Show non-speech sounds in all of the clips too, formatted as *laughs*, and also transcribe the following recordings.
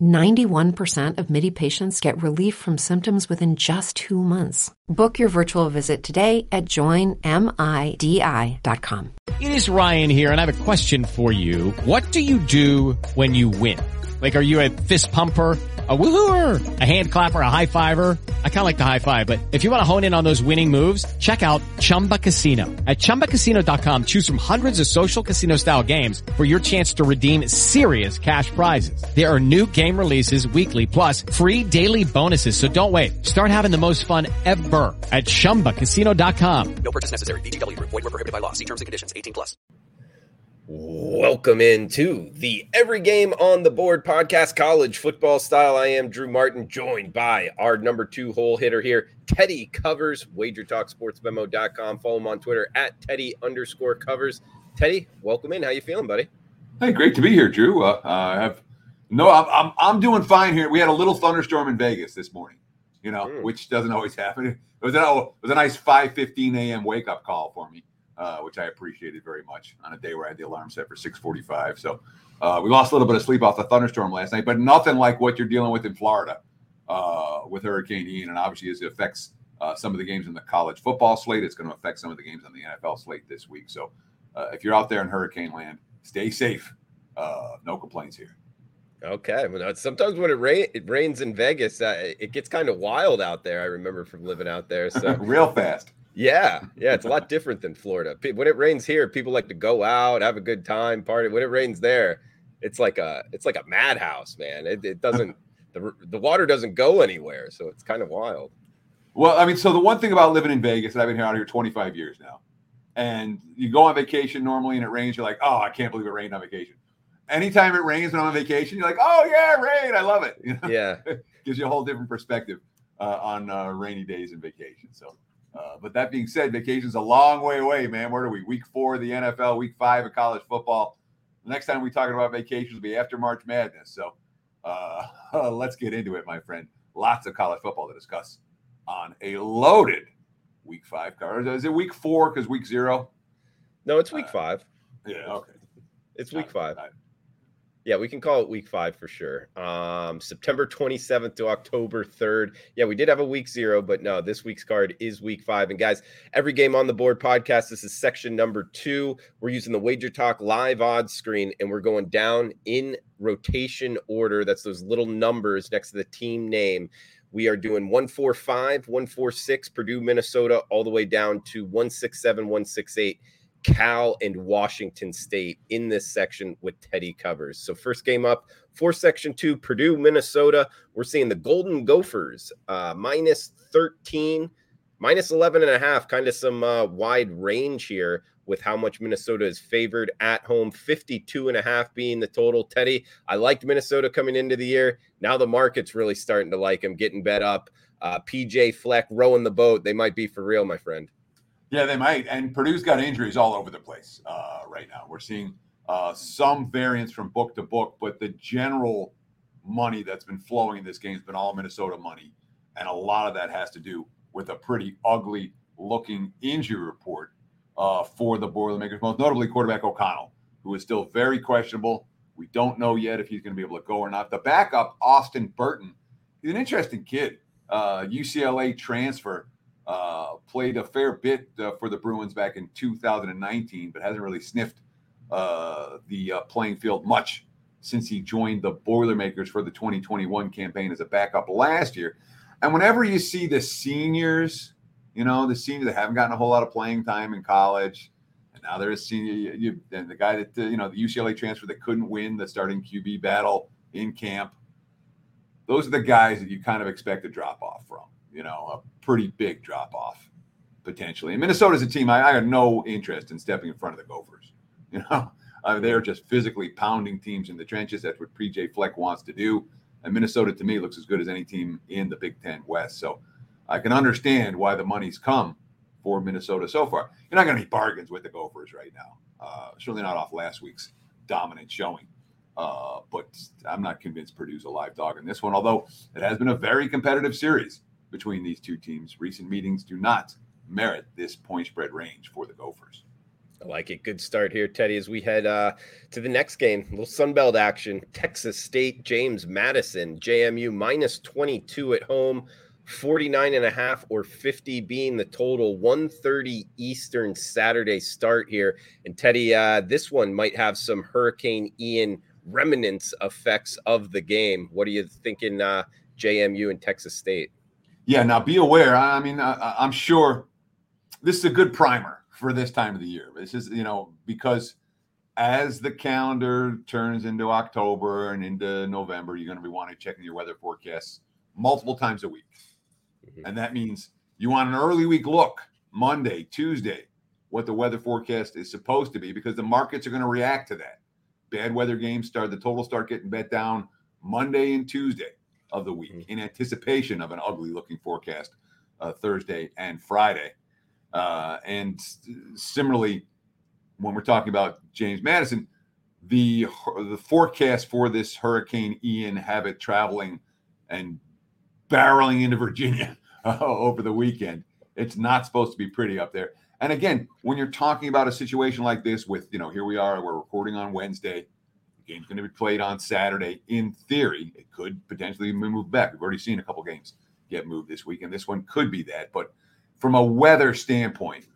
91% of MIDI patients get relief from symptoms within just two months. Book your virtual visit today at joinmidi.com. It is Ryan here, and I have a question for you. What do you do when you win? Like, are you a fist pumper? a woohooer, a hand clapper, a high fiver. I kind of like the high five, but if you want to hone in on those winning moves, check out Chumba Casino. At ChumbaCasino.com, choose from hundreds of social casino style games for your chance to redeem serious cash prizes. There are new game releases weekly, plus free daily bonuses. So don't wait. Start having the most fun ever at ChumbaCasino.com. No purchase necessary. VGW. Void were prohibited by law. See terms and conditions. 18 plus. Welcome into the Every Game on the Board podcast, college football style. I am Drew Martin, joined by our number two hole hitter here, Teddy Covers, wagertalksportsmemo.com. Follow him on Twitter at Teddy underscore covers. Teddy, welcome in. How you feeling, buddy? Hey, great to be here, Drew. Uh, I have no, I'm, I'm, I'm doing fine here. We had a little thunderstorm in Vegas this morning, you know, mm. which doesn't always happen. It was, a, it was a nice 5:15 a.m. wake up call for me uh, which I appreciated very much on a day where I had the alarm set for 6:45. So uh, we lost a little bit of sleep off the thunderstorm last night, but nothing like what you're dealing with in Florida uh, with Hurricane Ian, and obviously as it affects uh, some of the games in the college football slate, it's going to affect some of the games on the NFL slate this week. So uh, if you're out there in Hurricane Land, stay safe. Uh, no complaints here. Okay. Well, sometimes when it, rain, it rains in Vegas, uh, it gets kind of wild out there. I remember from living out there. So *laughs* real fast. Yeah, yeah, it's a lot different than Florida. When it rains here, people like to go out, have a good time, party. When it rains there, it's like a it's like a madhouse, man. It, it doesn't *laughs* the the water doesn't go anywhere, so it's kind of wild. Well, I mean, so the one thing about living in Vegas, and I've been here out here 25 years now, and you go on vacation normally and it rains, you're like, oh, I can't believe it rained on vacation. Anytime it rains when I'm on vacation, you're like, oh yeah, rain, I love it. *laughs* You know? Yeah, *laughs* gives you a whole different perspective uh, on uh, rainy days and vacation. So uh, but that being said, vacation's a long way away, man. Where are we? Week four of the NFL, week five of college football. The next time we talking about vacations will be after March Madness. So uh, *laughs* let's get into it, my friend. Lots of college football to discuss on a loaded week five card. Is it week four because week zero? No, it's week uh, five. Yeah, okay. It's week five. Yeah, we can call it week five for sure. Um, September 27th to October 3rd. Yeah, we did have a week zero, but no, this week's card is week five. And guys, every game on the board podcast, this is section number two. We're using the Wager Talk live odds screen and we're going down in rotation order. That's those little numbers next to the team name. We are doing 145, 146, Purdue, Minnesota, all the way down to 167, 168 Cal and Washington State in this section with Teddy covers. So first game up for section two, Purdue, Minnesota. We're seeing the Golden Gophers uh, minus 13, minus 11 and a half, kind of some uh, wide range here with how much Minnesota is favored at home, 52 and a half being the total. Teddy, I liked Minnesota coming into the year. Now the market's really starting to like him, getting bet up. Uh, PJ Fleck rowing the boat. They might be for real, my friend. Yeah, they might. And Purdue's got injuries all over the place uh, right now. We're seeing uh, some variance from book to book, but the general money that's been flowing in this game has been all Minnesota money. And a lot of that has to do with a pretty ugly looking injury report uh, for the Boilermakers, most notably quarterback O'Connell, who is still very questionable. We don't know yet if he's going to be able to go or not. The backup, Austin Burton, he's an interesting kid, UCLA uh, transfer uh, played a fair bit uh, for the Bruins back in 2019, but hasn't really sniffed uh, the uh, playing field much since he joined the Boilermakers for the 2021 campaign as a backup last year. And whenever you see the seniors, you know, the seniors that haven't gotten a whole lot of playing time in college, and now they're a senior, you, you, and the guy that, uh, you know, the UCLA transfer that couldn't win the starting QB battle in camp, those are the guys that you kind of expect to drop off from you know, a pretty big drop off potentially. And Minnesota's a team I, I have no interest in stepping in front of the Gophers. *laughs* You know, uh, they're just physically pounding teams in the trenches. That's what PJ Fleck wants to do. And Minnesota, to me, looks as good as any team in the Big Ten West. So I can understand why the money's come for Minnesota so far. You're not going to be bargains with the Gophers right now. Uh, certainly not off last week's dominant showing. Uh, but I'm not convinced Purdue's a live dog in this one, although it has been a very competitive series between these two teams. Recent meetings do not merit this point spread range for the Gophers. I like it. Good start here, Teddy, as we head uh, to the next game. A little Sunbelt action. Texas State, James Madison, JMU minus 22 at home, 49 and a half or 50 being the total. 130 Eastern Saturday start here. And Teddy, uh, this one might have some Hurricane Ian remnants effects of the game. What are you thinking, uh, JMU and Texas State? Yeah, now be aware. I mean, I, I'm sure this is a good primer for this time of the year. This is, you know, because as the calendar turns into October and into November, you're going to be wanting to check your weather forecasts multiple times a week. Mm-hmm. And that means you want an early week look Monday, Tuesday, what the weather forecast is supposed to be because the markets are going to react to that. Bad weather games start, the total start getting bet down Monday and Tuesday of the week mm-hmm. in anticipation of an ugly looking forecast uh, Thursday and Friday. Uh, and similarly, when we're talking about James Madison, the the forecast for this Hurricane Ian have it traveling and barreling into Virginia uh, *laughs* over the weekend. It's not supposed to be pretty up there. And again, when you're talking about a situation like this, with you know, here we are, we're recording on Wednesday. Game's going to be played on Saturday. In theory, it could potentially be moved back. We've already seen a couple games get moved this week, and this one could be that. But from a weather standpoint,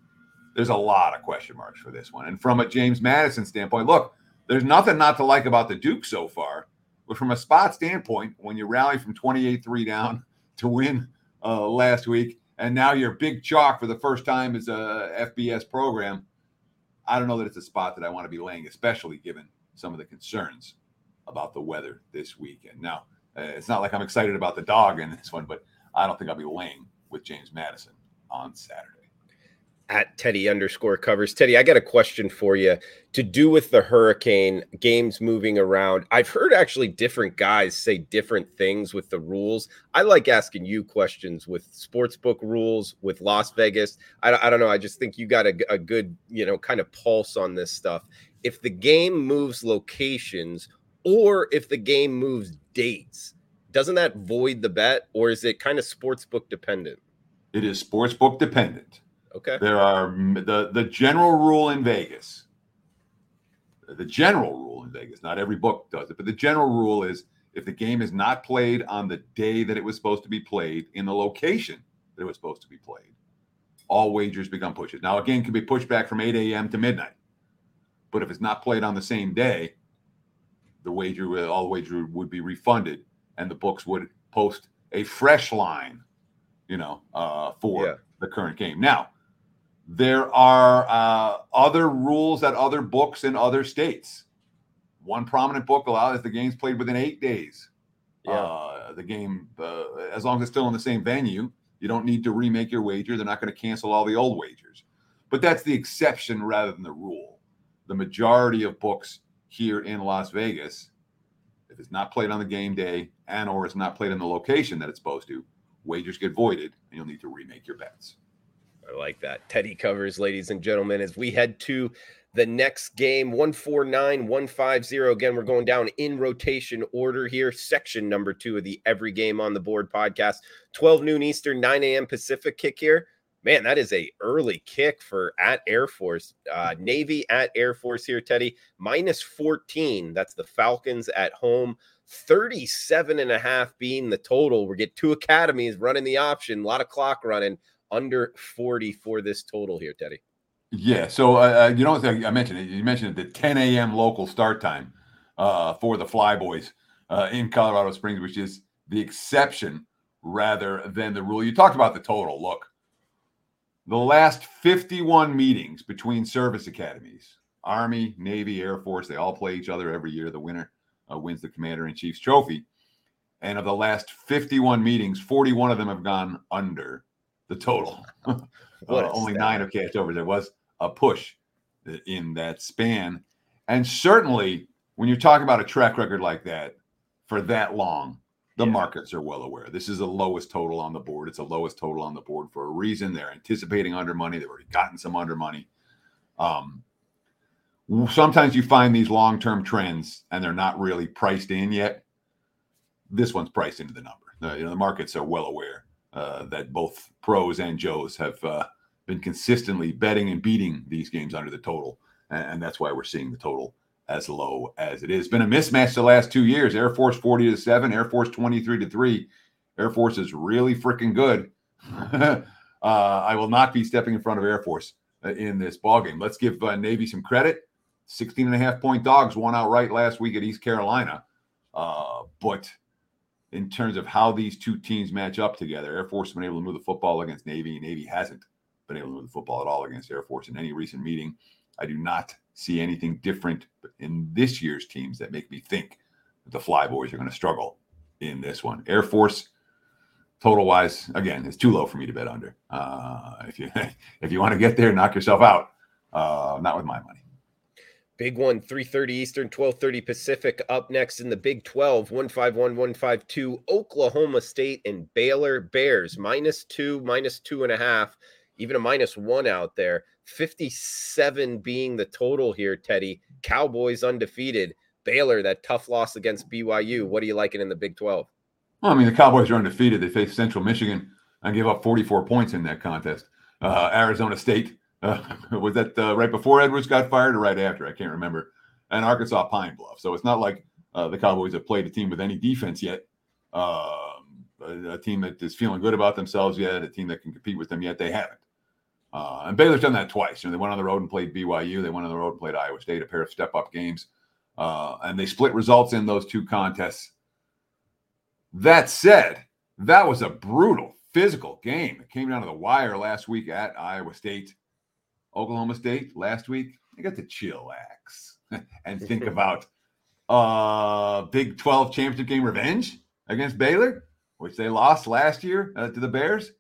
there's a lot of question marks for this one. And from a James Madison standpoint, look, there's nothing not to like about the Duke so far. But from a spot standpoint, when you rally from 28 3 down *laughs* to win uh, last week, and now you're big chalk for the first time as a FBS program, I don't know that it's a spot that I want to be laying, especially given some of the concerns about the weather this weekend. Now, uh, it's not like I'm excited about the dog in this one, but I don't think I'll be laying with James Madison on Saturday. At Teddy underscore covers. Teddy, I got a question for you to do with the hurricane games moving around. I've heard actually different guys say different things with the rules. I like asking you questions with sportsbook rules, with Las Vegas. I, I don't know. I just think you got a, a good, you know, kind of pulse on this stuff. If the game moves locations or if the game moves dates, doesn't that void the bet or is it kind of sportsbook dependent? It is sports book dependent. Okay. There are the the general rule in Vegas. The general rule in Vegas, not every book does it, but the general rule is if the game is not played on the day that it was supposed to be played in the location that it was supposed to be played, all wagers become pushes. Now, again, can be pushed back from 8 a.m. to midnight. But if it's not played on the same day, the wager, all the wager would be refunded, and the books would post a fresh line you know, uh, for yeah. the current game. Now, there are uh, other rules that other books in other states. One prominent book allows if the game's played within eight days. Yeah. Uh, the game, uh, as long as it's still in the same venue, you don't need to remake your wager. They're not going to cancel all the old wagers. But that's the exception rather than the rule. The majority of books here in Las Vegas, if it's not played on the game day and or it's not played in the location that it's supposed to, wagers get voided and you'll need to remake your bets. I like that. Teddy covers, ladies and gentlemen, as we head to the next game 149 150. Again, we're going down in rotation order here. Section number two of the Every Game on the Board podcast. 12 noon Eastern, 9 a.m. Pacific kick here. Man, that is a early kick for at Air Force. Uh, Navy at Air Force here, Teddy. Minus 14. That's the Falcons at home. 37 and a half being the total. We get two academies running the option, a lot of clock running, under 40 for this total here, Teddy. Yeah. So, uh, uh you know, I mentioned it. You mentioned the 10 a.m. local start time uh, for the Flyboys uh, in Colorado Springs, which is the exception rather than the rule. You talked about the total. Look, the last 51 meetings between service academies, Army, Navy, Air Force, they all play each other every year. The winner uh, wins the Commander in Chief's trophy. And of the last 51 meetings, 41 of them have gone under the total. *laughs* uh, only nine have cashed over. There was a push in that span. And certainly, when you're talking about a track record like that for that long, The Yeah. markets are well aware. This is the lowest total on the board. It's the lowest total on the board for a reason. They're anticipating under money. They've already gotten some under money. Um, sometimes you find these long term trends and they're not really priced in yet. This one's priced into the number. The, you know, the markets are well aware uh, that both pros and Joes have uh, been consistently betting and beating these games under the total, and, and that's why we're seeing the total as low as it is. Been a mismatch the last two years. Air Force 40 to 7, Air Force 23 to 3. Air Force is really freaking good. *laughs* uh, I will not be stepping in front of Air Force uh, in this ball game. Let's give uh, Navy some credit. 16 and a half point dogs won outright last week at East Carolina. Uh, but in terms of how these two teams match up together, Air Force has been able to move the football against Navy. Navy hasn't been able to move the football at all against Air Force in any recent meeting. I do not see anything different in this year's teams that make me think the Flyboys are going to struggle in this one. Air Force, total wise, again, it's too low for me to bet under. Uh, if you *laughs* if you want to get there, knock yourself out. Uh, not with my money. Big one, 3:30 Eastern, 12:30 Pacific. Up next in the Big 12, 151, 152, Oklahoma State and Baylor Bears, minus two, minus two and a half, even a minus one out there. 57 being the total here, Teddy. Cowboys undefeated. Baylor, that tough loss against BYU. What are you liking in the Big 12? Well, I mean, the Cowboys are undefeated. They faced Central Michigan and gave up 44 points in that contest. Uh, Arizona State uh, *laughs* was that uh, right before Edwards got fired or right after? I can't remember. And Arkansas Pine Bluff. So it's not like uh, the Cowboys have played a team with any defense yet. Um, a, a team that is feeling good about themselves yet. A team that can compete with them yet. They haven't. Uh, and Baylor's done that twice. You know, they went on the road and played BYU. They went on the road and played Iowa State, a pair of step-up games, uh, and they split results in those two contests. That said, that was a brutal physical game. It came down to the wire last week at Iowa State. Oklahoma State last week, they got to chillax *laughs* and think *laughs* about uh Big 12 championship game revenge against Baylor, which they lost last year uh, to the Bears.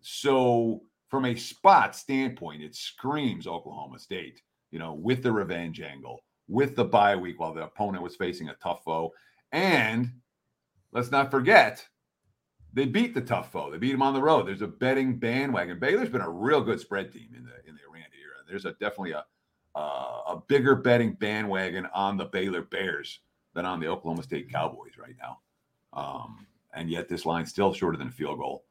So, from a spot standpoint, it screams Oklahoma State, you know, with the revenge angle, with the bye week while the opponent was facing a tough foe. And let's not forget, they beat the tough foe. They beat them on the road. There's a betting bandwagon. Baylor's been a real good spread team in the in the Aranda era. There's a definitely a uh, a bigger betting bandwagon on the Baylor Bears than on the Oklahoma State Cowboys right now. Um, and yet this line's still shorter than a field goal.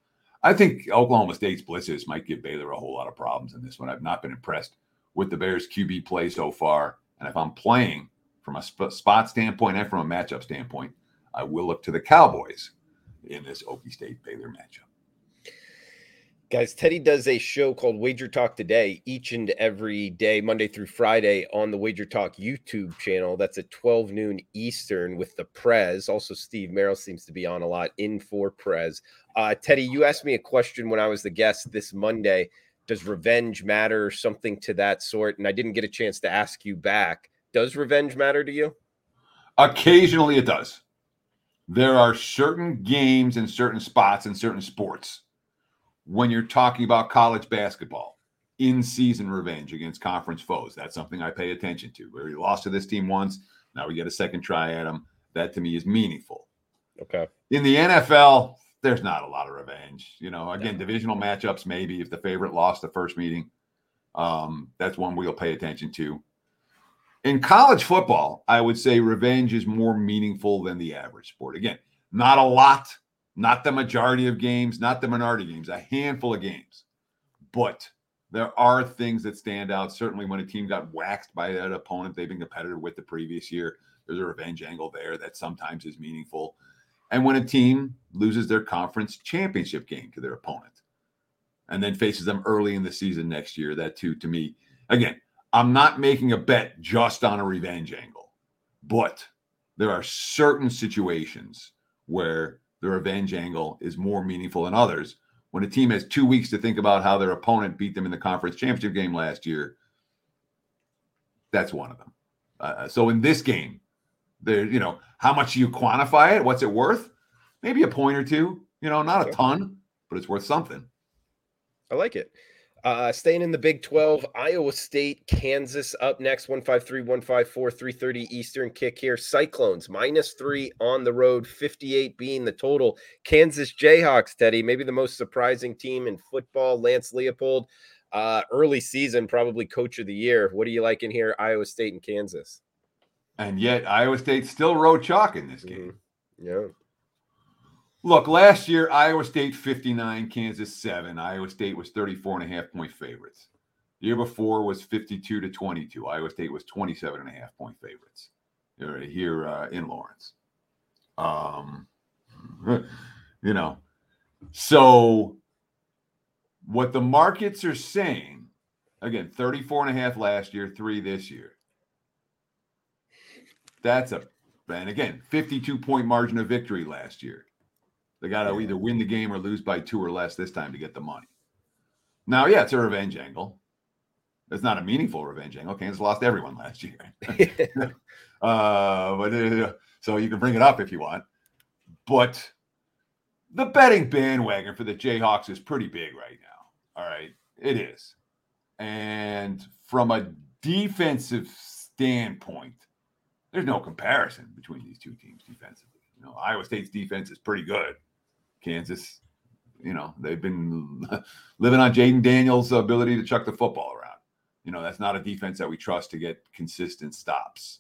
I think Oklahoma State's blitzes might give Baylor a whole lot of problems in this one. I've not been impressed with the Bears QB play so far. And if I'm playing from a sp- spot standpoint and from a matchup standpoint, I will look to the Cowboys in this Okie State Baylor matchup. Guys, Teddy does a show called Wager Talk Today each and every day, Monday through Friday, on the Wager Talk YouTube channel. That's at 12 noon Eastern with the Prez. Also, Steve Merrill seems to be on a lot in for Prez. Uh, Teddy, you asked me a question when I was the guest this Monday. Does revenge matter? Something to that sort. And I didn't get a chance to ask you back. Does revenge matter to you? Occasionally it does. There are certain games and certain spots and certain sports when you're talking about college basketball, in season revenge against conference foes. That's something I pay attention to. Where we lost to this team once, now we get a second try at them. That to me is meaningful. Okay. In the NFL, there's not a lot of revenge. You know, again, divisional matchups, maybe if the favorite lost the first meeting, um, that's one we'll pay attention to. In college football, I would say revenge is more meaningful than the average sport. Again, not a lot, not the majority of games, not the minority games, a handful of games. But there are things that stand out. Certainly, when a team got waxed by that opponent they've been competitive with the previous year, there's a revenge angle there that sometimes is meaningful. And when a team loses their conference championship game to their opponent and then faces them early in the season next year, that too, to me, again, I'm not making a bet just on a revenge angle, but there are certain situations where the revenge angle is more meaningful than others. When a team has two weeks to think about how their opponent beat them in the conference championship game last year, that's one of them. Uh, so in this game, there, you know, how much do you quantify it? What's it worth? Maybe a point or two. You know, not a ton, but it's worth something. I like it. Uh, staying in the Big 12, Iowa State, Kansas up next, 153, 154, 330 Eastern kick here. Cyclones minus three on the road, 58 being the total. Kansas Jayhawks, Teddy, maybe the most surprising team in football. Lance Leipold, uh, early season, probably coach of the year. What do you like in here, Iowa State and Kansas? And yet, Iowa State still road chalk in this game. Mm-hmm. Yeah. Look, last year, Iowa State 59, Kansas 7. Iowa State was 34 and a half point favorites. The year before was 52 to 22. Iowa State was 27 and a half point favorites here uh, in Lawrence. Um, *laughs* you know, so what the markets are saying, again, 34 and a half last year, three this year. That's a, and again, 52 point margin of victory last year. They got to either win the game or lose by two or less this time to get the money. Now, yeah, it's a revenge angle. It's not a meaningful revenge angle. Kansas lost everyone last year. *laughs* *laughs* uh, but uh, so you can bring it up if you want. But the betting bandwagon for the Jayhawks is pretty big right now. All right, it is. And from a defensive standpoint, there's no comparison between these two teams defensively. You know, Iowa State's defense is pretty good. Kansas, you know, they've been *laughs* living on Jalon Daniels' ability to chuck the football around. You know, that's not a defense that we trust to get consistent stops.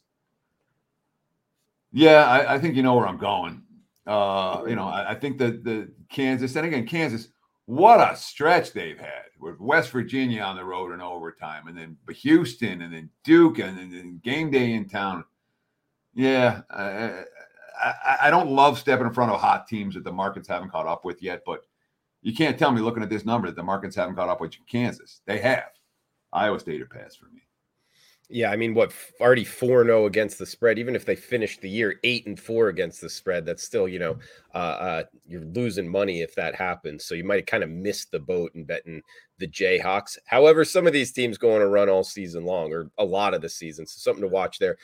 Yeah, I, I think you know where I'm going. Uh, you know, I, I think that the Kansas, and again, Kansas, what a stretch they've had with West Virginia on the road in overtime, and then Houston, and then Duke, and then game day in town. Yeah, I, I, don't love stepping in front of hot teams that the markets haven't caught up with yet, but you can't tell me looking at this number that the markets haven't caught up with Kansas. They have. Iowa State or pass for me. Yeah, I mean, what already four zero oh against the spread. Even if they finished the year eight and four against the spread, that's still you know uh, uh, you're losing money if that happens. So you might kind of miss the boat in betting the Jayhawks. However, some of these teams go on a run all season long, or a lot of the season, so something to watch there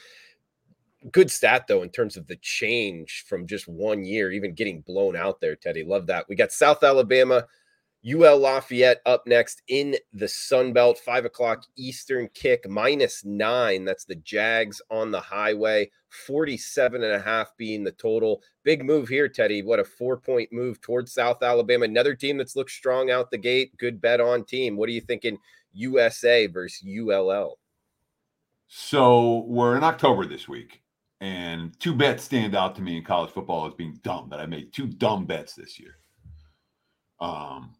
good stat though in terms of the change from just one year, even getting blown out there. Teddy, love that. We got South Alabama, UL Lafayette up next in the Sun Belt, five o'clock Eastern kick, minus nine. That's the Jags on the highway, 47 and a half being the total. Big move here, Teddy. What a four point move towards South Alabama. Another team that's looked strong out the gate. Good bet on team. What are you thinking? USA versus ULL. So we're in October this week. And two bets stand out to me in college football as being dumb that I made two dumb bets this year. Um,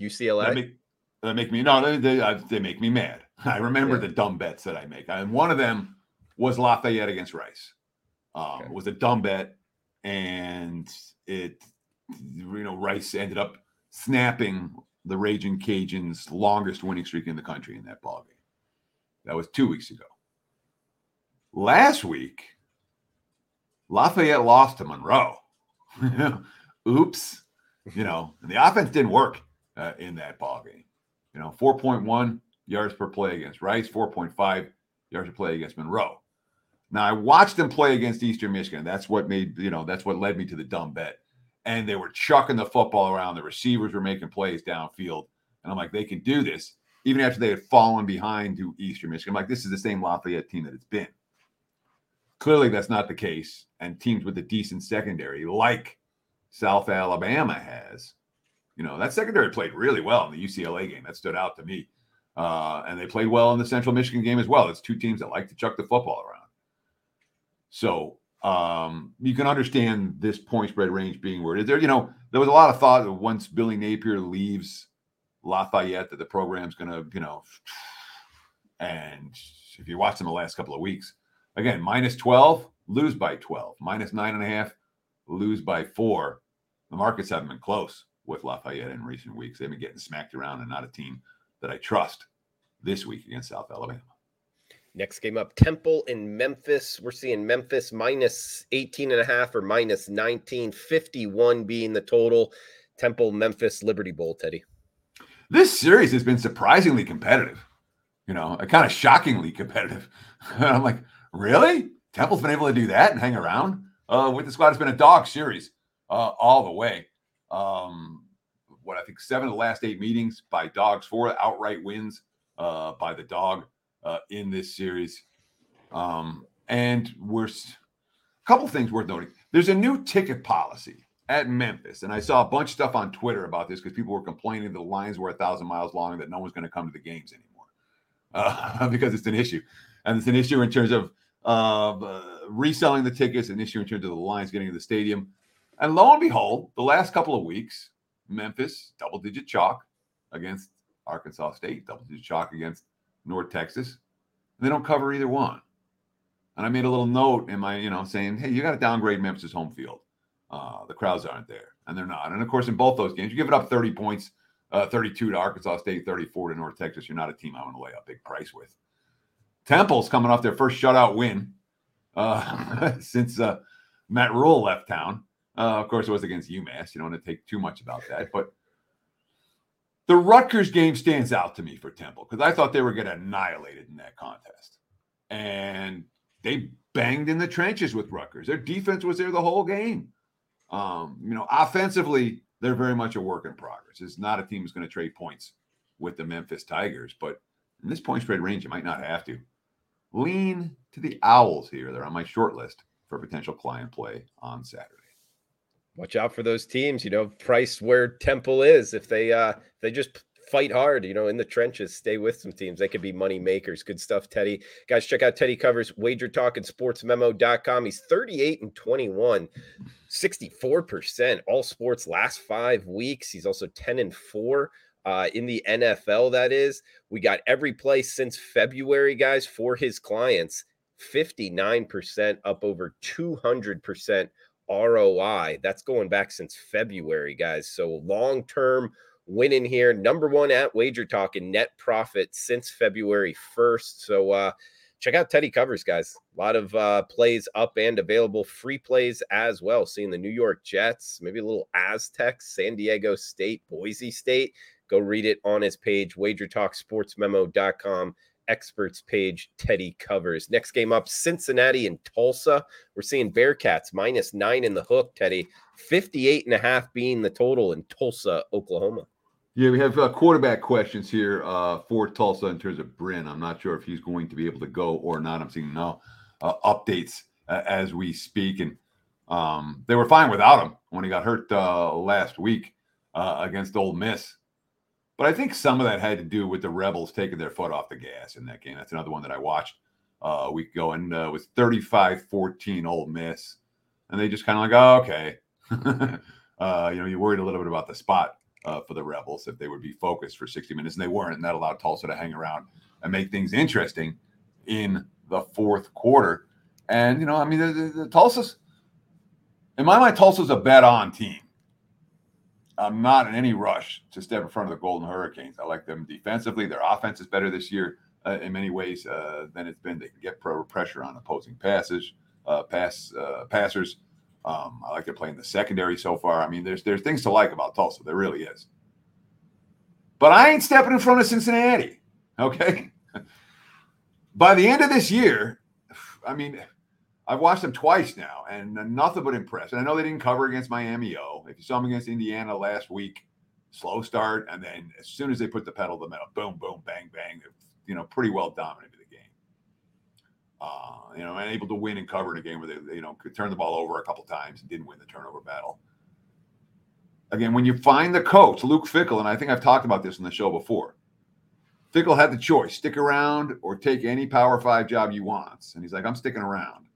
UCLA. That make, that make me no, they, they, make me mad. *laughs* I remember yeah. the dumb bets that I make, and one of them was Lafayette against Rice. Um, okay. It was a dumb bet, and it, you know, Rice ended up snapping the Raging Cajuns' longest winning streak in the country in that ball game. That was two weeks ago. Last week, Lafayette lost to Monroe. *laughs* Oops. You know, and the offense didn't work uh, in that ball game. You know, 4.1 yards per play against Rice, 4.5 yards per play against Monroe. Now I watched them play against Eastern Michigan. That's what made, you know, that's what led me to the dumb bet. And they were chucking the football around. The receivers were making plays downfield. And I'm like, they can do this. Even after they had fallen behind to Eastern Michigan. I'm like, this is the same Lafayette team that it's been. Clearly, that's not the case. And teams with a decent secondary, like South Alabama has, you know, that secondary played really well in the UCLA game. That stood out to me. Uh, and they played well in the Central Michigan game as well. It's two teams that like to chuck the football around. So um, you can understand this point spread range being where it is. There, you know, there was a lot of thought that once Billy Napier leaves Lafayette, that the program's going to, you know, and if you watch them the last couple of weeks, Again, minus 12, lose by 12. Minus nine and a half, lose by four. The markets haven't been close with Lafayette in recent weeks. They've been getting smacked around and not a team that I trust this week against South Alabama. Next game up, Temple in Memphis. We're seeing Memphis minus 18 and a half or minus 19, 51 being the total. Temple, Memphis, Liberty Bowl, Teddy. This series has been surprisingly competitive, you know, kind of shockingly competitive. *laughs* I'm like, Really? Temple's been able to do that and hang around uh, with the squad. It's been a dog series uh, all the way. Um, what I think seven of the last eight meetings by dogs, four outright wins uh, by the dog uh, in this series. Um, and we're a couple things worth noting. There's a new ticket policy at Memphis, and I saw a bunch of stuff on Twitter about this because people were complaining the lines were a thousand miles long and that no one's going to come to the games anymore *laughs* because it's an issue, and it's an issue in terms of uh, reselling the tickets, and issuing in terms of the lines getting to the stadium. And lo and behold, the last couple of weeks, Memphis double digit chalk against Arkansas State, double digit chalk against North Texas. And they don't cover either one. And I made a little note in my, you know, saying, hey, you got to downgrade Memphis' home field. Uh, the crowds aren't there, and they're not. And of course, in both those games, you give it up 30 points, uh, 32 to Arkansas State, 34 to North Texas. You're not a team I want to lay a big price with. Temple's coming off their first shutout win uh, *laughs* since uh, Matt Rhule left town. Uh, of course, it was against UMass. You don't want to take too much about that, but the Rutgers game stands out to me for Temple because I thought they were going getting annihilated in that contest, and they banged in the trenches with Rutgers. Their defense was there the whole game. Um, you know, offensively, they're very much a work in progress. It's not a team that's going to trade points with the Memphis Tigers, but in this point spread range, you might not have to. Lean to the Owls here. They're on my short list for potential client play on Saturday watch out for those teams. You know, price where Temple is. If they uh they just fight hard, you know, in the trenches, stay with some teams. They could be money makers. Good stuff, Teddy. Guys, check out Teddy Covers, wager talk and sportsmemo.com. He's 38 and 21, 64% all sports last five weeks. He's also 10 and 4 uh, in the NFL, that is. We got every play since February, guys, for his clients. 59% up over 200% ROI. That's going back since February, guys. So long term winning here. Number one at Wager Talk in net profit since February 1st. So uh, check out Teddy Covers, guys. A lot of uh, plays up and available, free plays as well. Seeing the New York Jets, maybe a little Aztecs, San Diego State, Boise State. Go read it on his page, wagertalksportsmemo.com experts page Teddy covers. Next game up, Cincinnati and Tulsa. We're seeing Bearcats minus nine in the hook, Teddy. 58 and a half being the total in Tulsa, Oklahoma. Yeah, we have uh, quarterback questions here uh, for Tulsa in terms of Brin. I'm not sure if he's going to be able to go or not. I'm seeing no uh, updates uh, as we speak. And um, they were fine without him when he got hurt uh, last week uh, against Ole Miss. But I think some of that had to do with the Rebels taking their foot off the gas in that game. That's another one that I watched uh, a week ago and uh, was 35 14 Ole Miss. And they just kind of like, oh, okay. *laughs* uh, you know, you worried a little bit about the spot uh, for the Rebels if they would be focused for 60 minutes, and they weren't. And that allowed Tulsa to hang around and make things interesting in the fourth quarter. And, you know, I mean, the, the, the Tulsa's, in my mind, Tulsa's a bet on team. I'm not in any rush to step in front of the Golden Hurricanes. I like them defensively. Their offense is better this year uh, in many ways uh, than it's been. They can get pressure on opposing passes, uh, pass uh, passers. Um, I like their play in the secondary so far. I mean, there's there's things to like about Tulsa. There really is. But I ain't stepping in front of Cincinnati. Okay. *laughs* By the end of this year, I mean, I've watched them twice now, and nothing but impressed. And I know they didn't cover against Miami O. If you saw them against Indiana last week, slow start, and then as soon as they put the pedal to the metal, boom, boom, bang, bang, you know, pretty well dominated the game. Uh, you know, and able to win and cover in a game where they, you know, could turn the ball over a couple times and didn't win the turnover battle. Again, when you find the coach, Luke Fickell, and I think I've talked about this in the show before. Fickell had the choice: stick around or take any Power Five job you want, and he's like, "I'm sticking around."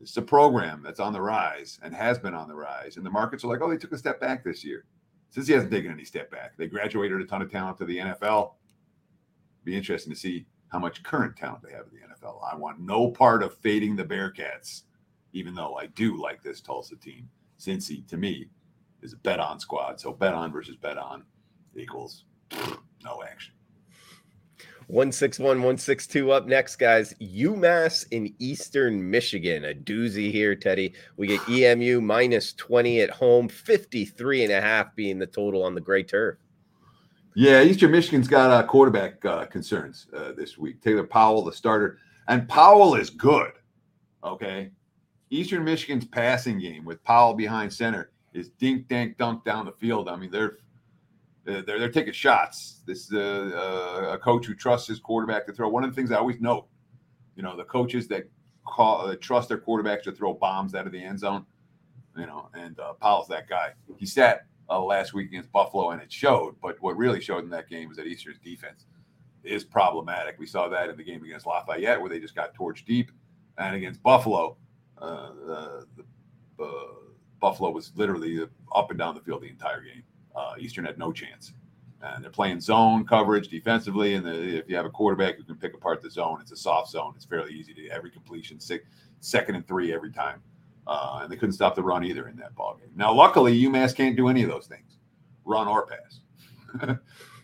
It's a program that's on the rise and has been on the rise. And the markets are like, oh, they took a step back this year. Since he hasn't taken any step back, they graduated a ton of talent to the NFL. Be interesting to see how much current talent they have in the NFL. I want no part of fading the Bearcats, even though I do like this Tulsa team. Cincy, to me, is a bet on squad. So bet on versus bet on equals no action. 161, 162 up next, guys. UMass in Eastern Michigan. A doozy here, Teddy. We get EMU minus 20 at home, 53 and a half being the total on the gray turf. Yeah, Eastern Michigan's got uh, quarterback uh, concerns uh, this week. Taylor Powell, the starter, and Powell is good. Okay. Eastern Michigan's passing game with Powell behind center is dink dank dunk down the field. I mean, they're they're, they're taking shots. This is a, a coach who trusts his quarterback to throw. One of the things I always note, you know, the coaches that call uh, trust their quarterbacks to throw bombs out of the end zone, you know, and uh, Powell's that guy. He sat uh, last week against Buffalo, and it showed. But what really showed in that game was that Eastern's defense is problematic. We saw that in the game against Lafayette, where they just got torched deep, and against Buffalo, uh, the, the Buffalo was literally up and down the field the entire game. Uh, Eastern had no chance. And they're playing zone coverage defensively. And the, if you have a quarterback who can pick apart the zone, it's a soft zone. It's fairly easy to every completion, six, second and three every time. Uh, and they couldn't stop the run either in that ball game. Now, luckily, UMass can't do any of those things, run or pass. *laughs*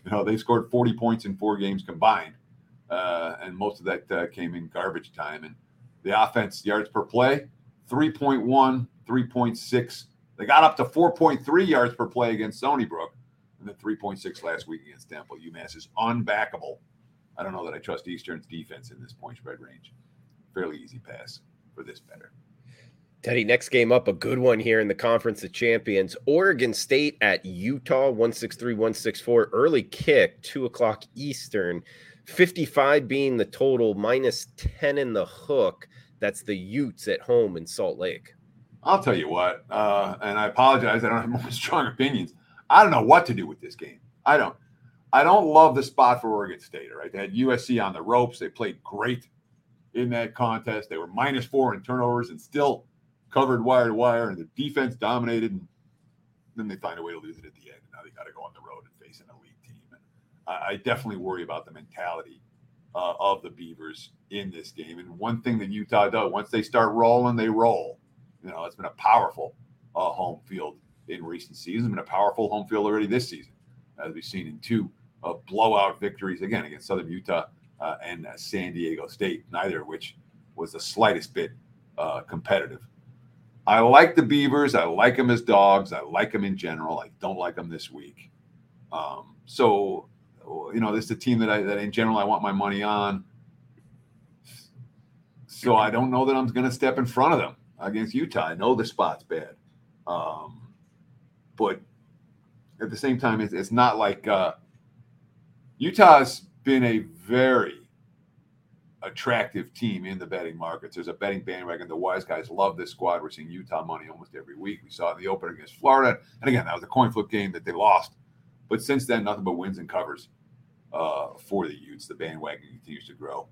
you know, they scored 40 points in four games combined, uh, and most of that uh, came in garbage time. And the offense yards per play, 3.1, 3.6. They got up to 4.3 yards per play against Stony Brook, and then 3.6 last week against Temple. UMass is unbackable. I don't know that I trust Eastern's defense in this point spread range. Fairly easy pass for this better. Teddy, next game up, a good one here in the Conference of Champions. Oregon State at Utah, 163 164. Early kick, 2 o'clock Eastern. 55 being the total, minus 10 in the hook. That's the Utes at home in Salt Lake. I'll tell you what, uh, and I apologize. I don't have *laughs* strong opinions. I don't know what to do with this game. I don't. I don't love the spot for Oregon State. Right, they had USC on the ropes. They played great in that contest. They were minus four in turnovers and still covered wire to wire, and the defense dominated. And then they find a way to lose it at the end. Now they got to go on the road and face an elite team. And I, I definitely worry about the mentality uh, of the Beavers in this game. And one thing that Utah does, once they start rolling, they roll. You know, it's been a powerful uh, home field in recent seasons. It's been a powerful home field already this season, as we've seen in two uh, blowout victories again against Southern Utah uh, and uh, San Diego State, neither of which was the slightest bit uh, competitive. I like the Beavers. I like them as dogs. I like them in general. I don't like them this week. Um, so, you know, this is a team that I that in general I want my money on. So I don't know that I'm going to step in front of them against Utah. I know the spot's bad, um, but at the same time, it's, it's not like uh, Utah's been a very attractive team in the betting markets. There's a betting bandwagon. The wise guys love this squad. We're seeing Utah money almost every week. We saw in the opener against Florida, and again, that was a coin flip game that they lost. But since then, nothing but wins and covers uh, for the Utes. The bandwagon continues to grow.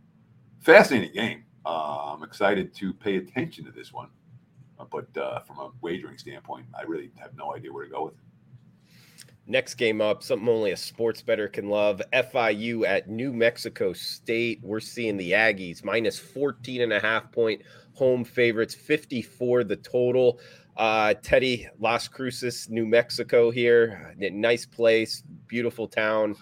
Fascinating game. Uh, I'm excited to pay attention to this one. Uh, but uh, from a wagering standpoint, I really have no idea where to go with it. Next game up, something only a sports better can love. FIU at New Mexico State. We're seeing the Aggies minus 14 and a half point home favorites, 54 the total. Uh, Teddy Las Cruces, New Mexico here. Nice place, beautiful town.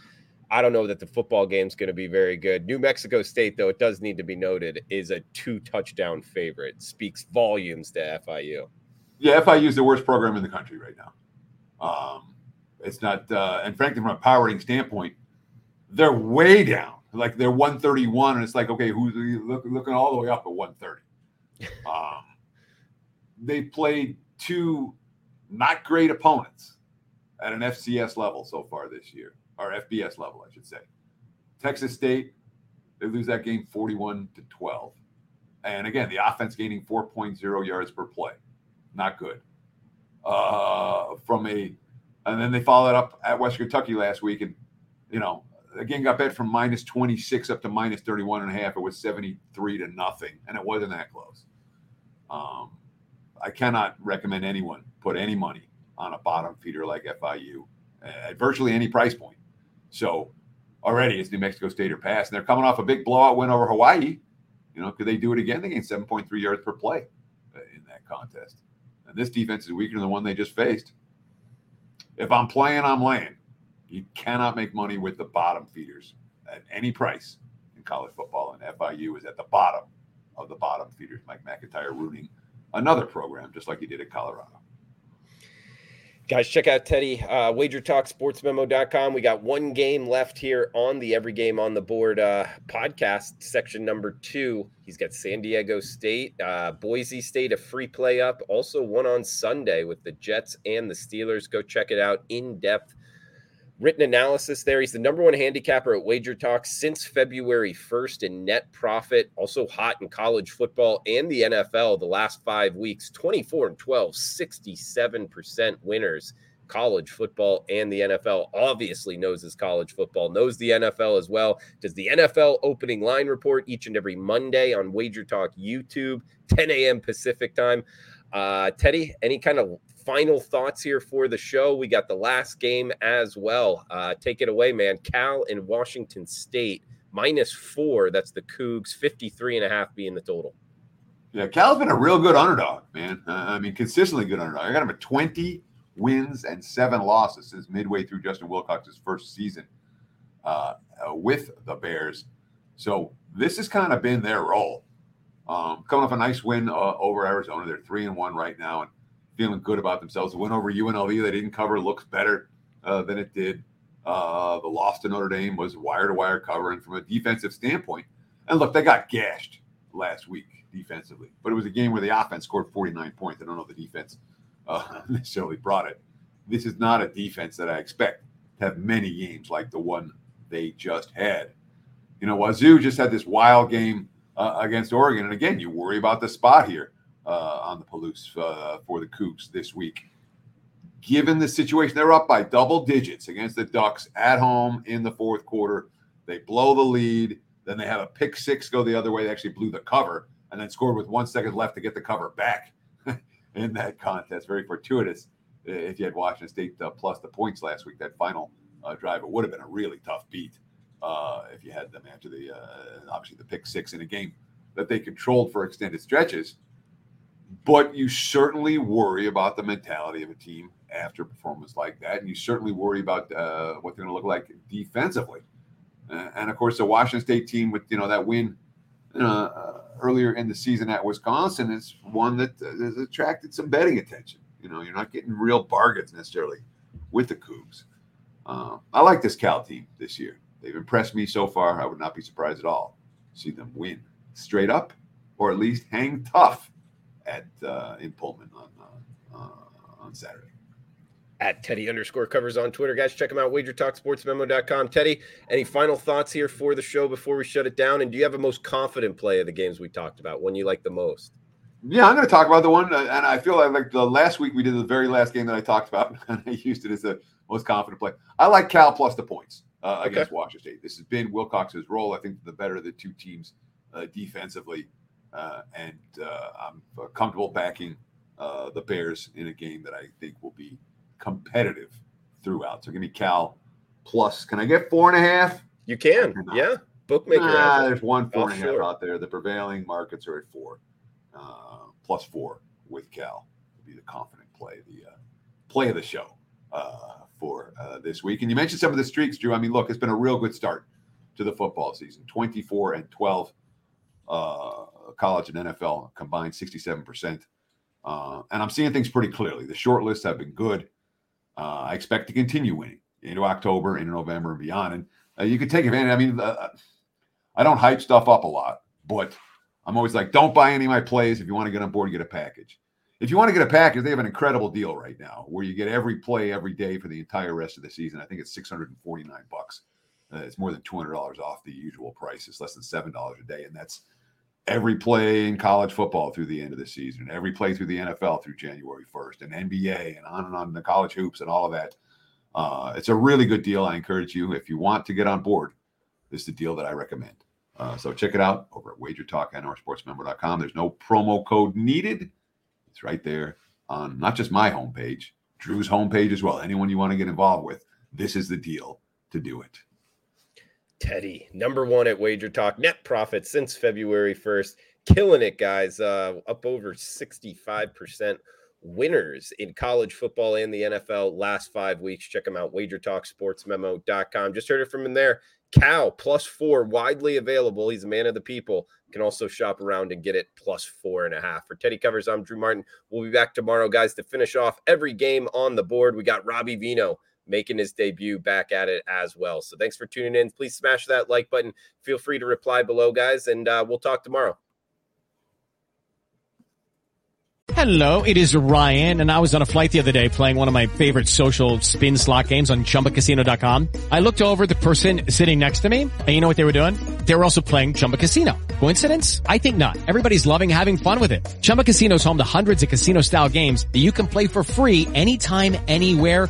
I don't know that the football game's going to be very good. New Mexico State, though, it does need to be noted, is a two touchdown favorite. Speaks volumes to FIU. Yeah, FIU is the worst program in the country right now. Um, it's not, uh, and frankly, from a power rating standpoint, they're way down. Like they're 131, and it's like, okay, who's look, looking all the way up at 130? *laughs* um, they played two not great opponents at an FCS level so far this year or FBS level, I should say. Texas State, they lose that game 41 to 12. And again, the offense gaining 4.0 yards per play. Not good. Uh, from a, and then they followed up at West Kentucky last week and, you know, again got bet from minus 26 up to minus 31 and a half. It was 73 to nothing, and it wasn't that close. Um, I cannot recommend anyone put any money on a bottom feeder like FIU at virtually any price point. So already it's New Mexico State or pass, and they're coming off a big blowout win over Hawaii. You know, could they do it again? They gained 7.3 yards per play uh, in that contest. And this defense is weaker than the one they just faced. If I'm playing, I'm laying. You cannot make money with the bottom feeders at any price in college football, and FIU is at the bottom of the bottom feeders. Mike MacIntyre ruining another program just like he did at Colorado. Guys, check out Teddy, uh, wagertalksportsmemo.com. We got one game left here on the Every Game on the Board uh, podcast, section number two. He's got San Diego State, uh, Boise State, a free play up. Also, one on Sunday with the Jets and the Steelers. Go check it out in depth written analysis there. He's the number one handicapper at Wager Talk since February 1st in net profit. Also hot in college football and the NFL the last five weeks 24 and 12, 67% winners. College football and the NFL obviously knows his college football, knows the NFL as well. Does the NFL opening line report each and every Monday on Wager Talk YouTube, 10 a.m. Pacific time. Uh, Teddy, any kind of final thoughts here for the show. We got the last game as well. Uh, take it away, man. Cal and Washington State minus four. That's the Cougs, 53 and a half being the total. Yeah, Cal's been a real good underdog, man. Uh, I mean, consistently good underdog. I got him at 20 wins and seven losses since midway through Justin Wilcox's first season uh, uh, with the Bears. So this has kind of been their role. Um, coming off a nice win uh, over Arizona, they're three and one right now, and feeling good about themselves. The win over UNLV they didn't cover looks better uh, than it did. Uh, the loss to Notre Dame was wire to wire covering from a defensive standpoint. And look, they got gashed last week defensively, but it was a game where the offense scored 49 points. I don't know if the defense uh, *laughs* necessarily brought it. This is not a defense that I expect to have many games like the one they just had. You know, Wazoo just had this wild game uh, against Oregon. And again, you worry about the spot here on the Palouse uh, for the Cougs this week. Given the situation, they're up by double digits against the Ducks at home in the fourth quarter. They blow the lead. Then they have a pick six go the other way. They actually blew the cover and then scored with one second left to get the cover back *laughs* in that contest. Very fortuitous. If you had Washington State uh, plus the points last week, that final uh, drive, it would have been a really tough beat uh, if you had them after the uh, obviously the pick six in a game that they controlled for extended stretches. But you certainly worry about the mentality of a team after a performance like that. And you certainly worry about uh, what they're going to look like defensively. Uh, and of course, the Washington State team with, you know, that win uh, earlier in the season at Wisconsin is one that uh, has attracted some betting attention. You know, you're not getting real bargains necessarily with the Cougs. Uh, I like this Cal team this year. They've impressed me so far. I would not be surprised at all to see them win straight up or at least hang tough at uh, in Pullman on uh, uh, on Saturday. At Teddy underscore covers on Twitter. Guys, check him out, wagertalksportsmemo.com. Teddy, any final thoughts here for the show before we shut it down? And do you have a most confident play of the games we talked about, one you like the most? Yeah, I'm going to talk about the one, uh, and I feel like, like the last week we did the very last game that I talked about, *laughs* and I used it as the most confident play. I like Cal plus the points uh, against okay. Washington State. This has been Wilcox's role. I think the better of the two teams uh, defensively. Uh, and uh, I'm comfortable backing uh, the Bears in a game that I think will be competitive throughout. So give me Cal plus. Can I get four and a half? You can, yeah. Bookmaker. Nah, there's one four oh, and a half sure. out there. The prevailing markets are at four, uh, plus four with Cal. Would be the confident play, the uh, play of the show uh, for this week. And you mentioned some of the streaks, Drew. I mean, look, it's been a real good start to the football season. 24 and 12 uh, college and NFL combined 67%. Uh, and I'm seeing things pretty clearly. The short lists have been good. Uh, I expect to continue winning into October, into November, and beyond. And uh, you can take advantage. I mean, uh, I don't hype stuff up a lot, but I'm always like, don't buy any of my plays. If you want to get on board, and get a package. If you want to get a package, they have an incredible deal right now where you get every play every day for the entire rest of the season. I think it's 649 bucks. Uh, it's more than $200 off the usual price. It's less than $7 a day. And that's every play in college football through the end of the season, every play through the NFL through January 1st, and NBA, and on and on, the college hoops, and all of that. Uh, it's a really good deal. I encourage you, if you want to get on board, this is the deal that I recommend. Uh, so check it out over at wagertalk.nrsportsmember.com. There's no promo code needed. It's right there on not just my homepage, Drew's homepage as well. Anyone you want to get involved with, this is the deal to do it. Teddy, number one at Wager Talk, net profit since February 1st. Killing it, guys. Uh, up over 65% winners in college football and the NFL last five weeks. Check them out, wagertalksportsmemo.com. Just heard it from him there. Cal plus four, widely available. He's a man of the people. can also shop around and get it plus four and a half. For Teddy Covers, I'm Drew Martin. We'll be back tomorrow, guys, to finish off every game on the board. We got Robbie Vino making his debut back at it as well. So thanks for tuning in. Please smash that like button. Feel free to reply below, guys, and uh, we'll talk tomorrow. Hello, it is Ryan, and I was on a flight the other day playing one of my favorite social spin slot games on chumbacasino.com. I looked over the person sitting next to me, and you know what they were doing? They were also playing Chumba Casino. Coincidence? I think not. Everybody's loving having fun with it. Chumba Casino is home to hundreds of casino style games that you can play for free anytime, anywhere,